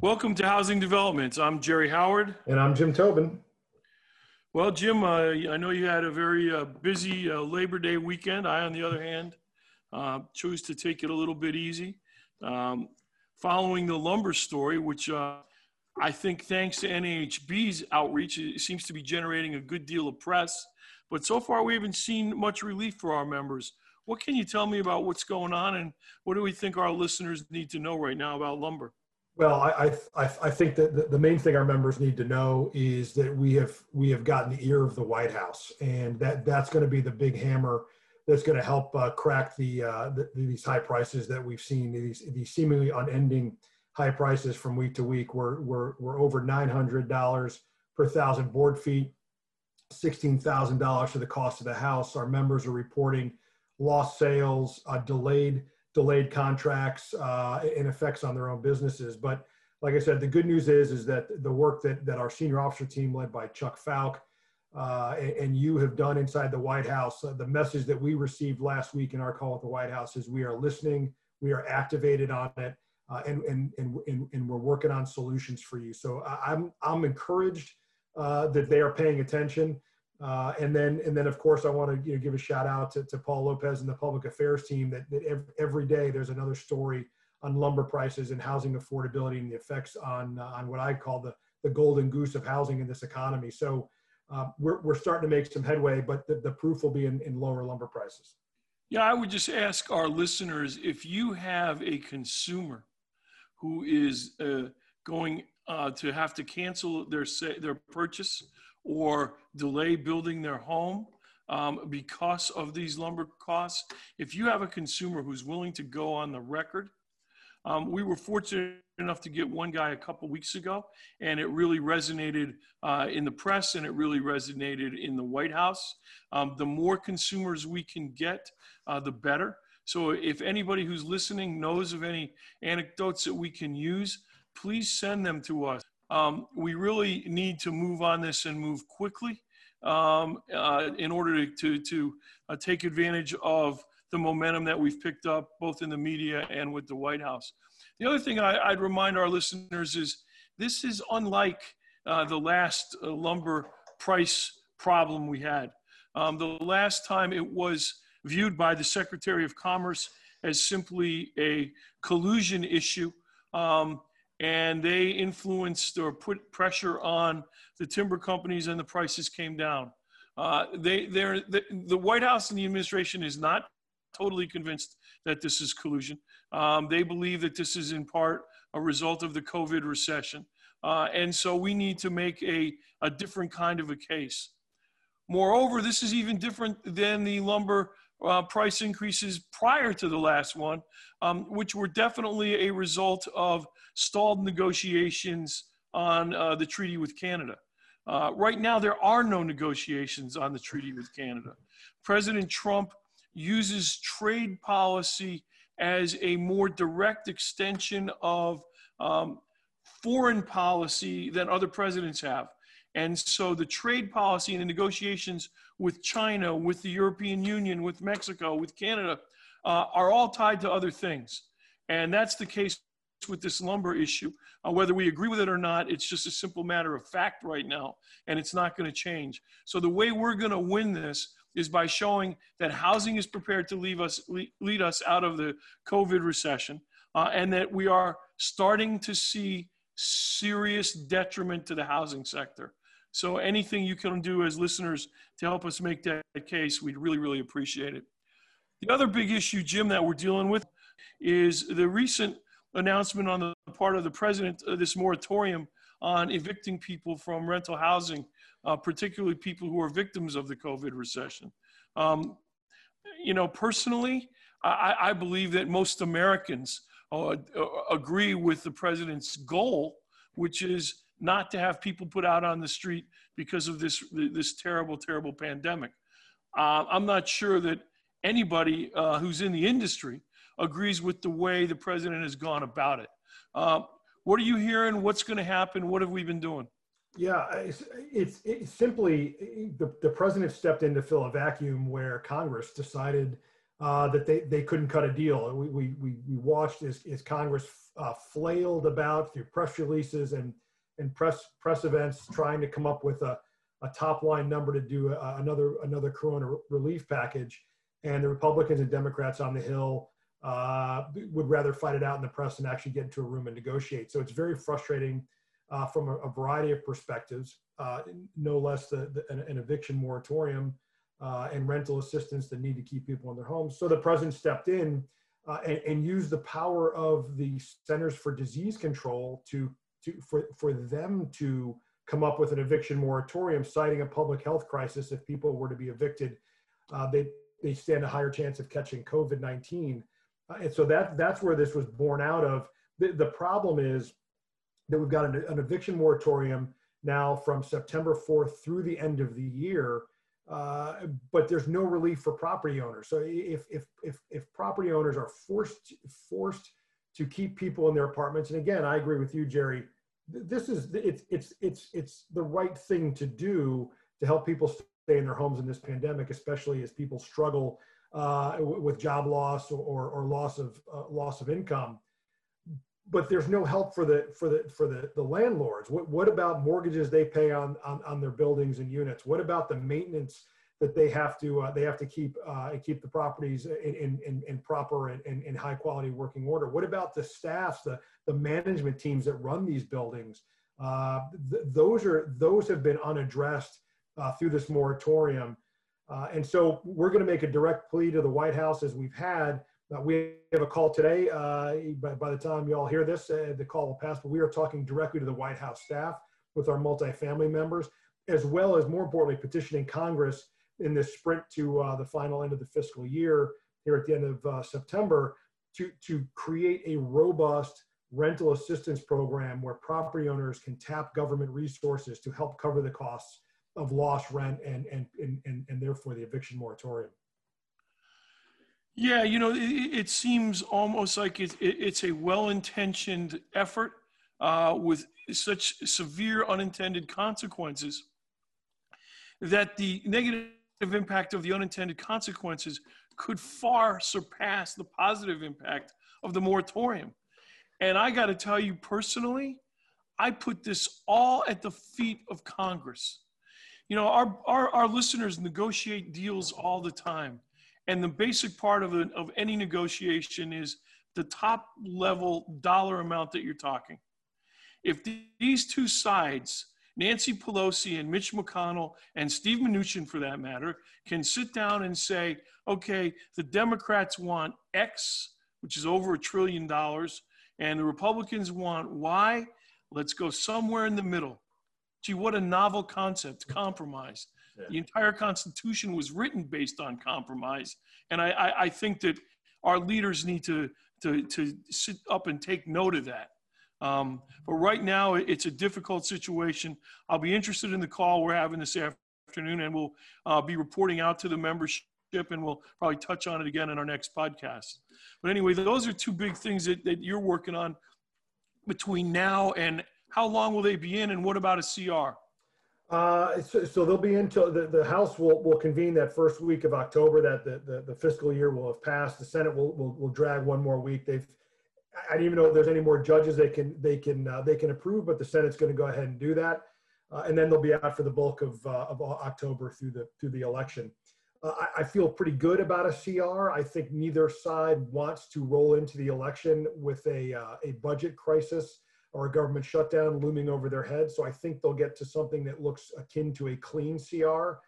Welcome to Housing Developments. I'm Jerry Howard. And I'm Jim Tobin. Well, Jim, uh, I know you had a very uh, busy uh, Labor Day weekend. I, on the other hand, uh, chose to take it a little bit easy. Um, following the lumber story, which uh, I think, thanks to NAHB's outreach, it seems to be generating a good deal of press. But so far, we haven't seen much relief for our members. What can you tell me about what's going on, and what do we think our listeners need to know right now about lumber? Well, I, I, I think that the, main thing our members need to know is that we have we have gotten the ear of the White House, and that that's going to be the big hammer that's going to help uh, crack the, uh, the, these high prices that we've seen these these seemingly unending high prices from week to week. We're, we're, we're over $900 per thousand board feet, $16,000 for the cost of the house. Our members are reporting lost sales, uh, delayed, delayed contracts, uh, and effects on their own businesses. But like I said, the good news is, is that the work that, that our senior officer team led by Chuck Fowke uh, and, you have done inside the White House, uh, the message that we received last week in our call at the White House is we are listening, we are activated on it, uh, and, and, and, and, we're working on solutions for you. So I'm, I'm encouraged uh, that they are paying attention. Uh, and then, and then of course, I want to you know, give a shout out to, to Paul Lopez and the public affairs team that, that every, day there's another story on lumber prices and housing affordability and the effects on, uh, on what I call the, the golden goose of housing in this economy. So uh, we're, we're starting to make some headway, but the, the proof will be in, in lower lumber prices. Yeah, I would just ask our listeners if you have a consumer who is uh, going uh, to have to cancel their their purchase or delay building their home um, because of these lumber costs. If you have a consumer who's willing to go on the record, um, we were fortunate enough to get one guy a couple weeks ago, and it really resonated uh, in the press and it really resonated in the White House. Um, the more consumers we can get, uh, the better. So if anybody who's listening knows of any anecdotes that we can use, please send them to us. Um, we really need to move on this and move quickly um, uh, in order to, to, uh, take advantage of the momentum that we've picked up both in the media and with the White House. The other thing I, would remind our listeners is this is unlike uh, the last uh, lumber price problem we had. Um, the last time it was viewed by the Secretary of Commerce as simply a collusion issue. Um, and they influenced or put pressure on the timber companies, and the prices came down. Uh, they, the, the White House and the administration is not totally convinced that this is collusion. Um, they believe that this is in part a result of the COVID recession. Uh, and so we need to make a, a different kind of a case. Moreover, this is even different than the lumber uh, price increases prior to the last one, um, which were definitely a result of stalled negotiations on uh, the treaty with Canada. Uh, right now, there are no negotiations on the treaty with Canada. President Trump uses trade policy as a more direct extension of um, foreign policy than other presidents have. And so the trade policy and the negotiations with China, with the European Union, with Mexico, with Canada uh, are all tied to other things. And that's the case with this lumber issue. Uh, whether we agree with it or not, it's just a simple matter of fact right now, and it's not going to change. So the way we're going to win this is by showing that housing is prepared to leave us, lead us out of the COVID recession, uh, and that we are starting to see serious detriment to the housing sector. So anything you can do as listeners to help us make that case, we'd really, really appreciate it. The other big issue, Jim, that we're dealing with is the recent announcement on the part of the president of this moratorium on evicting people from rental housing, uh, particularly people who are victims of the COVID recession. Um, you know, personally, I, I, believe that most Americans uh, agree with the president's goal, which is not to have people put out on the street because of this this terrible, terrible pandemic. Uh, I'm not sure that anybody uh, who's in the industry agrees with the way the president has gone about it. Uh, what are you hearing? What's going to happen? What have we been doing? Yeah, it's, it's, it's simply the, the president stepped in to fill a vacuum where Congress decided uh, that they, they couldn't cut a deal. We, we, we, watched as, as Congress uh, flailed about through press releases and, and press, press events trying to come up with a, a top line number to do a, another, another corona relief package. And the Republicans and Democrats on the Hill uh, would rather fight it out in the press than actually get into a room and negotiate. So it's very frustrating uh, from a, a, variety of perspectives, uh, no less the, the, an, an, eviction moratorium uh, and rental assistance that need to keep people in their homes. So the president stepped in uh, and, and, used the power of the Centers for Disease Control to, to for, for them to come up with an eviction moratorium, citing a public health crisis. If people were to be evicted, uh, they, they stand a higher chance of catching COVID-19. and so that, that's where this was born out of. The, the problem is that we've got an, an, eviction moratorium now from September 4th through the end of the year, uh, but there's no relief for property owners. So if, if, if, if property owners are forced, forced to keep people in their apartments, and again, I agree with you, Jerry, this is, it's, it's, it's, it's the right thing to do to help people stay in their homes in this pandemic, especially as people struggle uh, with job loss or, or loss of uh, loss of income. But there's no help for the for the for the, the landlords. What, what about mortgages they pay on, on on their buildings and units? What about the maintenance that they have to uh, they have to keep uh, keep the properties in in, in proper and in, in, high quality working order? What about the staffs the the management teams that run these buildings? Uh, th- those are those have been unaddressed uh, through this moratorium uh, and so we're going to make a direct plea to the white house as we've had uh, we have a call today. Uh, by, by, the time you all hear this, uh, the call will pass, but we are talking directly to the White House staff with our multifamily members, as well as more importantly, petitioning Congress in this sprint to uh, the final end of the fiscal year here at the end of uh, September to, to create a robust rental assistance program where property owners can tap government resources to help cover the costs of lost rent and, and, and, and, and therefore the eviction moratorium. Yeah, you know, it, it seems almost like it, it, it's a well-intentioned effort uh, with such severe unintended consequences that the negative impact of the unintended consequences could far surpass the positive impact of the moratorium. And I got to tell you personally, I put this all at the feet of Congress. You know, our, our, our listeners negotiate deals all the time. And the basic part of, a, of any negotiation is the top level dollar amount that you're talking. If the, these two sides, Nancy Pelosi and Mitch McConnell and Steve Mnuchin for that matter, can sit down and say, okay, the Democrats want X, which is over a trillion dollars, and the Republicans want Y, let's go somewhere in the middle. Gee, what a novel concept, compromise. Yeah. The entire Constitution was written based on compromise. And I, I, I, think that our leaders need to, to, to sit up and take note of that. Um, but right now, it's a difficult situation. I'll be interested in the call we're having this afternoon, and we'll uh, be reporting out to the membership, and we'll probably touch on it again in our next podcast. But anyway, those are two big things that, that you're working on between now and how long will they be in, and what about a CR? Uh, so, so, they'll be in until the, the House will, will convene that first week of October that the, the, the, fiscal year will have passed. The Senate will, will, will drag one more week. They've, I don't even know if there's any more judges they can, they can, uh, they can approve, but the Senate's going to go ahead and do that. Uh, and then they'll be out for the bulk of, uh, of October through the, through the election. Uh, I, I feel pretty good about a CR. I think neither side wants to roll into the election with a, uh, a budget crisis or a government shutdown looming over their head. So I think they'll get to something that looks akin to a clean CR.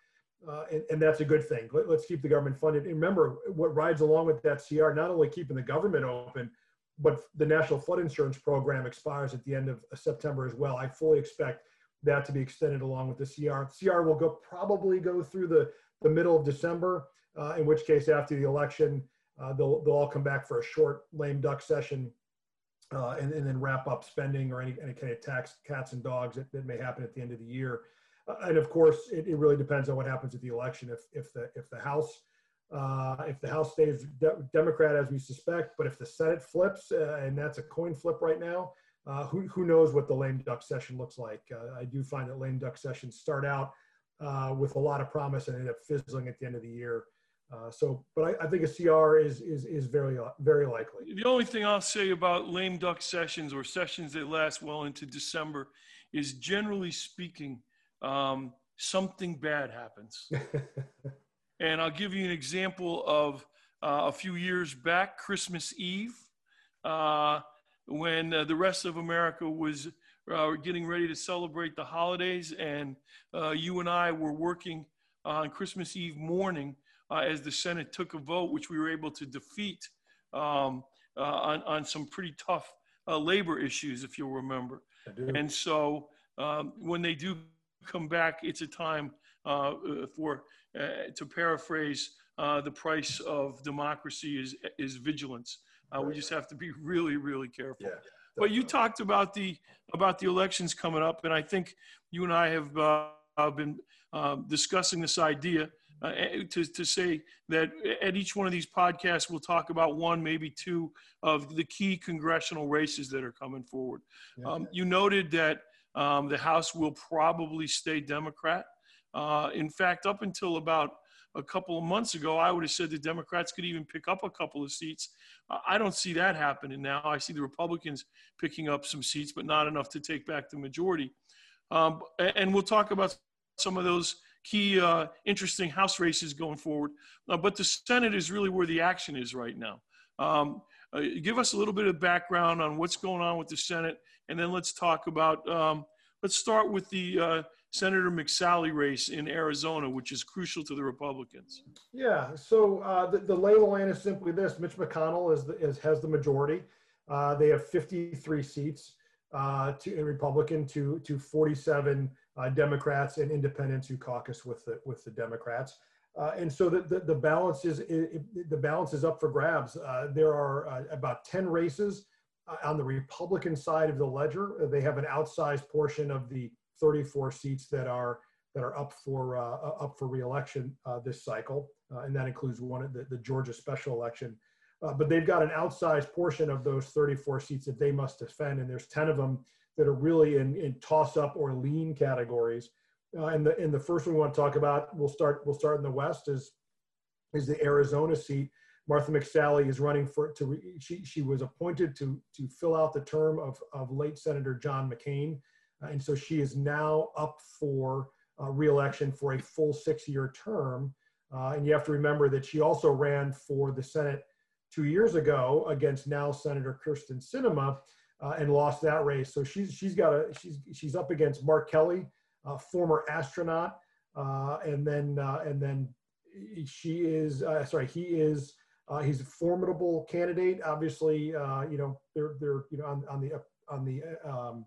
Uh, and, and, that's a good thing. Let, us keep the government funded. And remember, what rides along with that CR, not only keeping the government open, but the National Flood Insurance Program expires at the end of September as well. I fully expect that to be extended along with the CR. CR will go probably go through the, the middle of December, uh, in which case after the election, uh, they'll, they'll all come back for a short lame duck session uh, and, and, then wrap up spending or any, any kind of tax cats and dogs that, that may happen at the end of the year. Uh, and of course, it, it, really depends on what happens at the election. If, if the if the House uh, if the House stays de- Democrat as we suspect, but if the Senate flips, uh, and that's a coin flip right now, uh, who, who knows what the lame duck session looks like. Uh, I do find that lame duck sessions start out with a lot of promise and end up fizzling at the end of the year. Uh, so, but I, I, think a CR is is is very very likely. The only thing I'll say about lame duck sessions or sessions that last well into December is, generally speaking, um, something bad happens. and I'll give you an example of uh, a few years back, Christmas Eve, uh, when uh, the rest of America was uh, getting ready to celebrate the holidays, and uh, you and I were working on Christmas Eve morning uh, as the Senate took a vote, which we were able to defeat um, uh, on, on some pretty tough uh, labor issues, if you'll remember. And so um, when they do come back, it's a time uh, for, uh, to paraphrase, uh, the price of democracy is, is vigilance. We just have to be really, really careful. Yeah. But you talked about the about the elections coming up, and I think you and I have uh, been uh, discussing this idea uh, eh, to, to say that at each one of these podcasts, we'll talk about one, maybe two of the key congressional races that are coming forward. Um, you noted that um, the House will probably stay Democrat. Uh, in fact, up until about a couple of months ago, I would have said the Democrats could even pick up a couple of seats. I don't see that happening now. I see the Republicans picking up some seats, but not enough to take back the majority. Um, and we'll talk about some of those key uh, interesting House races going forward. Uh, but the Senate is really where the action is right now. Um, uh, give us a little bit of background on what's going on with the Senate, and then let's talk about. Um, let's start with the uh, Senator McSally race in Arizona, which is crucial to the Republicans. Yeah. So uh, the, the lay of the land is simply this: Mitch McConnell is, the, is has the majority. Uh, they have 53 seats to in Republican to to 47 uh, Democrats and independents who caucus with the with the Democrats. Uh, and so the, the, the balance is it, it, the balance is up for grabs. Uh, there are uh, about 10 races uh, on the Republican side of the ledger. They have an outsized portion of the 34 seats that are that are up for uh, up for reelection this cycle, and that includes one the, the Georgia special election. But they've got an outsized portion of those 34 seats that they must defend, and there's 10 of them that are really in, in toss up or lean categories. Uh, and the and the first one we want to talk about, we'll start we'll start in the West is is the Arizona seat. Martha McSally is running for to re, she she was appointed to to fill out the term of of late Senator John McCain, uh, and so she is now up for uh, reelection for a full six year term. Uh, and you have to remember that she also ran for the Senate two years ago against now Senator Kyrsten Sinema uh, and lost that race. So she's she's got a she's she's up against Mark Kelly, uh, former astronaut, uh, and then uh, and then she is uh, sorry he is uh, he's a formidable candidate. Obviously, you know they're they're you know on, on the on the um,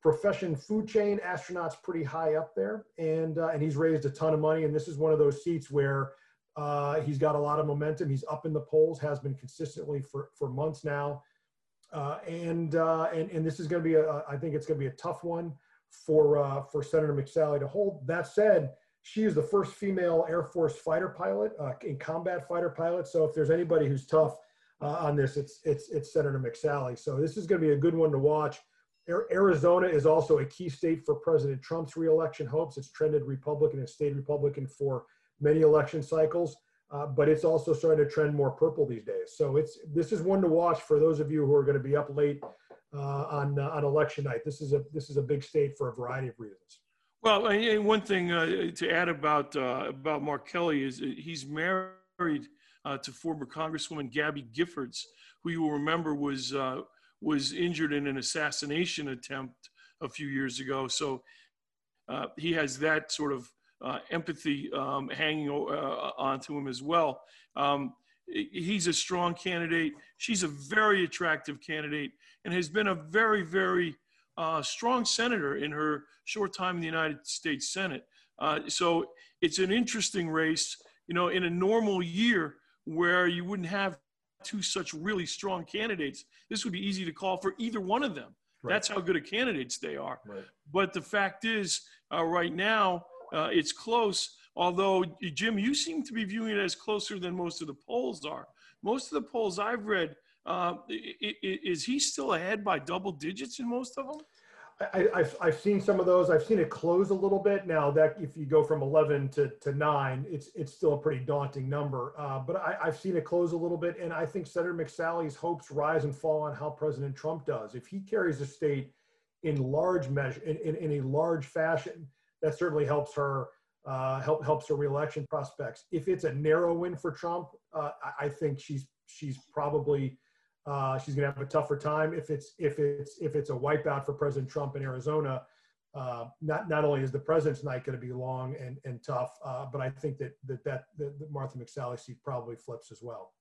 profession food chain astronauts pretty high up there, and and he's raised a ton of money. And this is one of those seats where. He's got a lot of momentum. He's up in the polls, has been consistently for, for months now. Uh, and, uh, and and this is going to be a I think it's going to be a tough one for uh, for Senator McSally to hold. That said, she is the first female Air Force fighter pilot, uh, in combat fighter pilot. So if there's anybody who's tough uh, on this, it's it's it's Senator McSally. So this is going to be a good one to watch. Arizona is also a key state for President Trump's reelection hopes. It's trended Republican and stayed Republican for many election cycles uh, but it's also starting to trend more purple these days. So it's this is one to watch for those of you who are going to be up late uh, on uh, on election night. This is a this is a big state for a variety of reasons. Well, and one thing uh, to add about uh, about Mark Kelly is he's married to former Congresswoman Gabby Giffords, who you will remember was was injured in an assassination attempt a few years ago. So he has that sort of uh, empathy um, hanging uh, onto him as well. Um, he's a strong candidate. She's a very attractive candidate and has been a very, very uh, strong senator in her short time in the United States Senate. Uh, so it's an interesting race. You know, in a normal year where you wouldn't have two such really strong candidates, this would be easy to call for either one of them. Right. That's how good of candidates they are. Right. But the fact is, uh, right now, uh, it's close, although, Jim, you seem to be viewing it as closer than most of the polls are. Most of the polls I've read Uh, is he still ahead by double digits in most of them? I, I've, I've seen some of those. I've seen it close a little bit. Now that if you go from 11 to, to nine, it's, it's still a pretty daunting number. Uh, but I, I've seen it close a little bit. And I think Senator McSally's hopes rise and fall on how President Trump does. If he carries the state in large measure, in, in, in a large fashion, that certainly helps her, uh, help, helps her reelection prospects. If it's a narrow win for Trump, uh, I, I think she's, she's probably, uh, she's going to have a tougher time if it's if it's if it's a wipeout for President Trump in Arizona. Uh, not not only is the president's night going to be long and and tough, uh, but I think that that that, that, Martha McSally seat probably flips as well.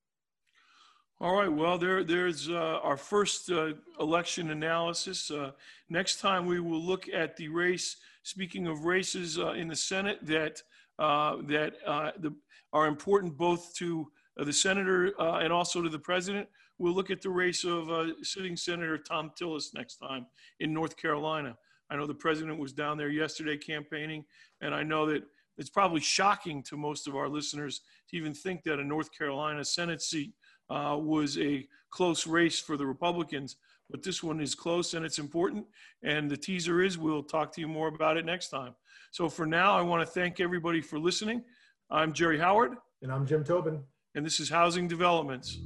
All right. Well, there, there's uh, our first uh, election analysis. Uh, next time we will look at the race. Speaking of races uh, in the Senate that uh, that uh, the, are important both to the senator and also to the president. We'll look at the race of sitting Senator Thom Tillis next time in North Carolina. I know the president was down there yesterday campaigning, and I know that it's probably shocking to most of our listeners to even think that a North Carolina Senate seat uh, was a close race for the Republicans. But this one is close and it's important. And the teaser is we'll talk to you more about it next time. So for now, I want to thank everybody for listening. I'm Jerry Howard. And I'm Jim Tobin. And this is Housing Developments.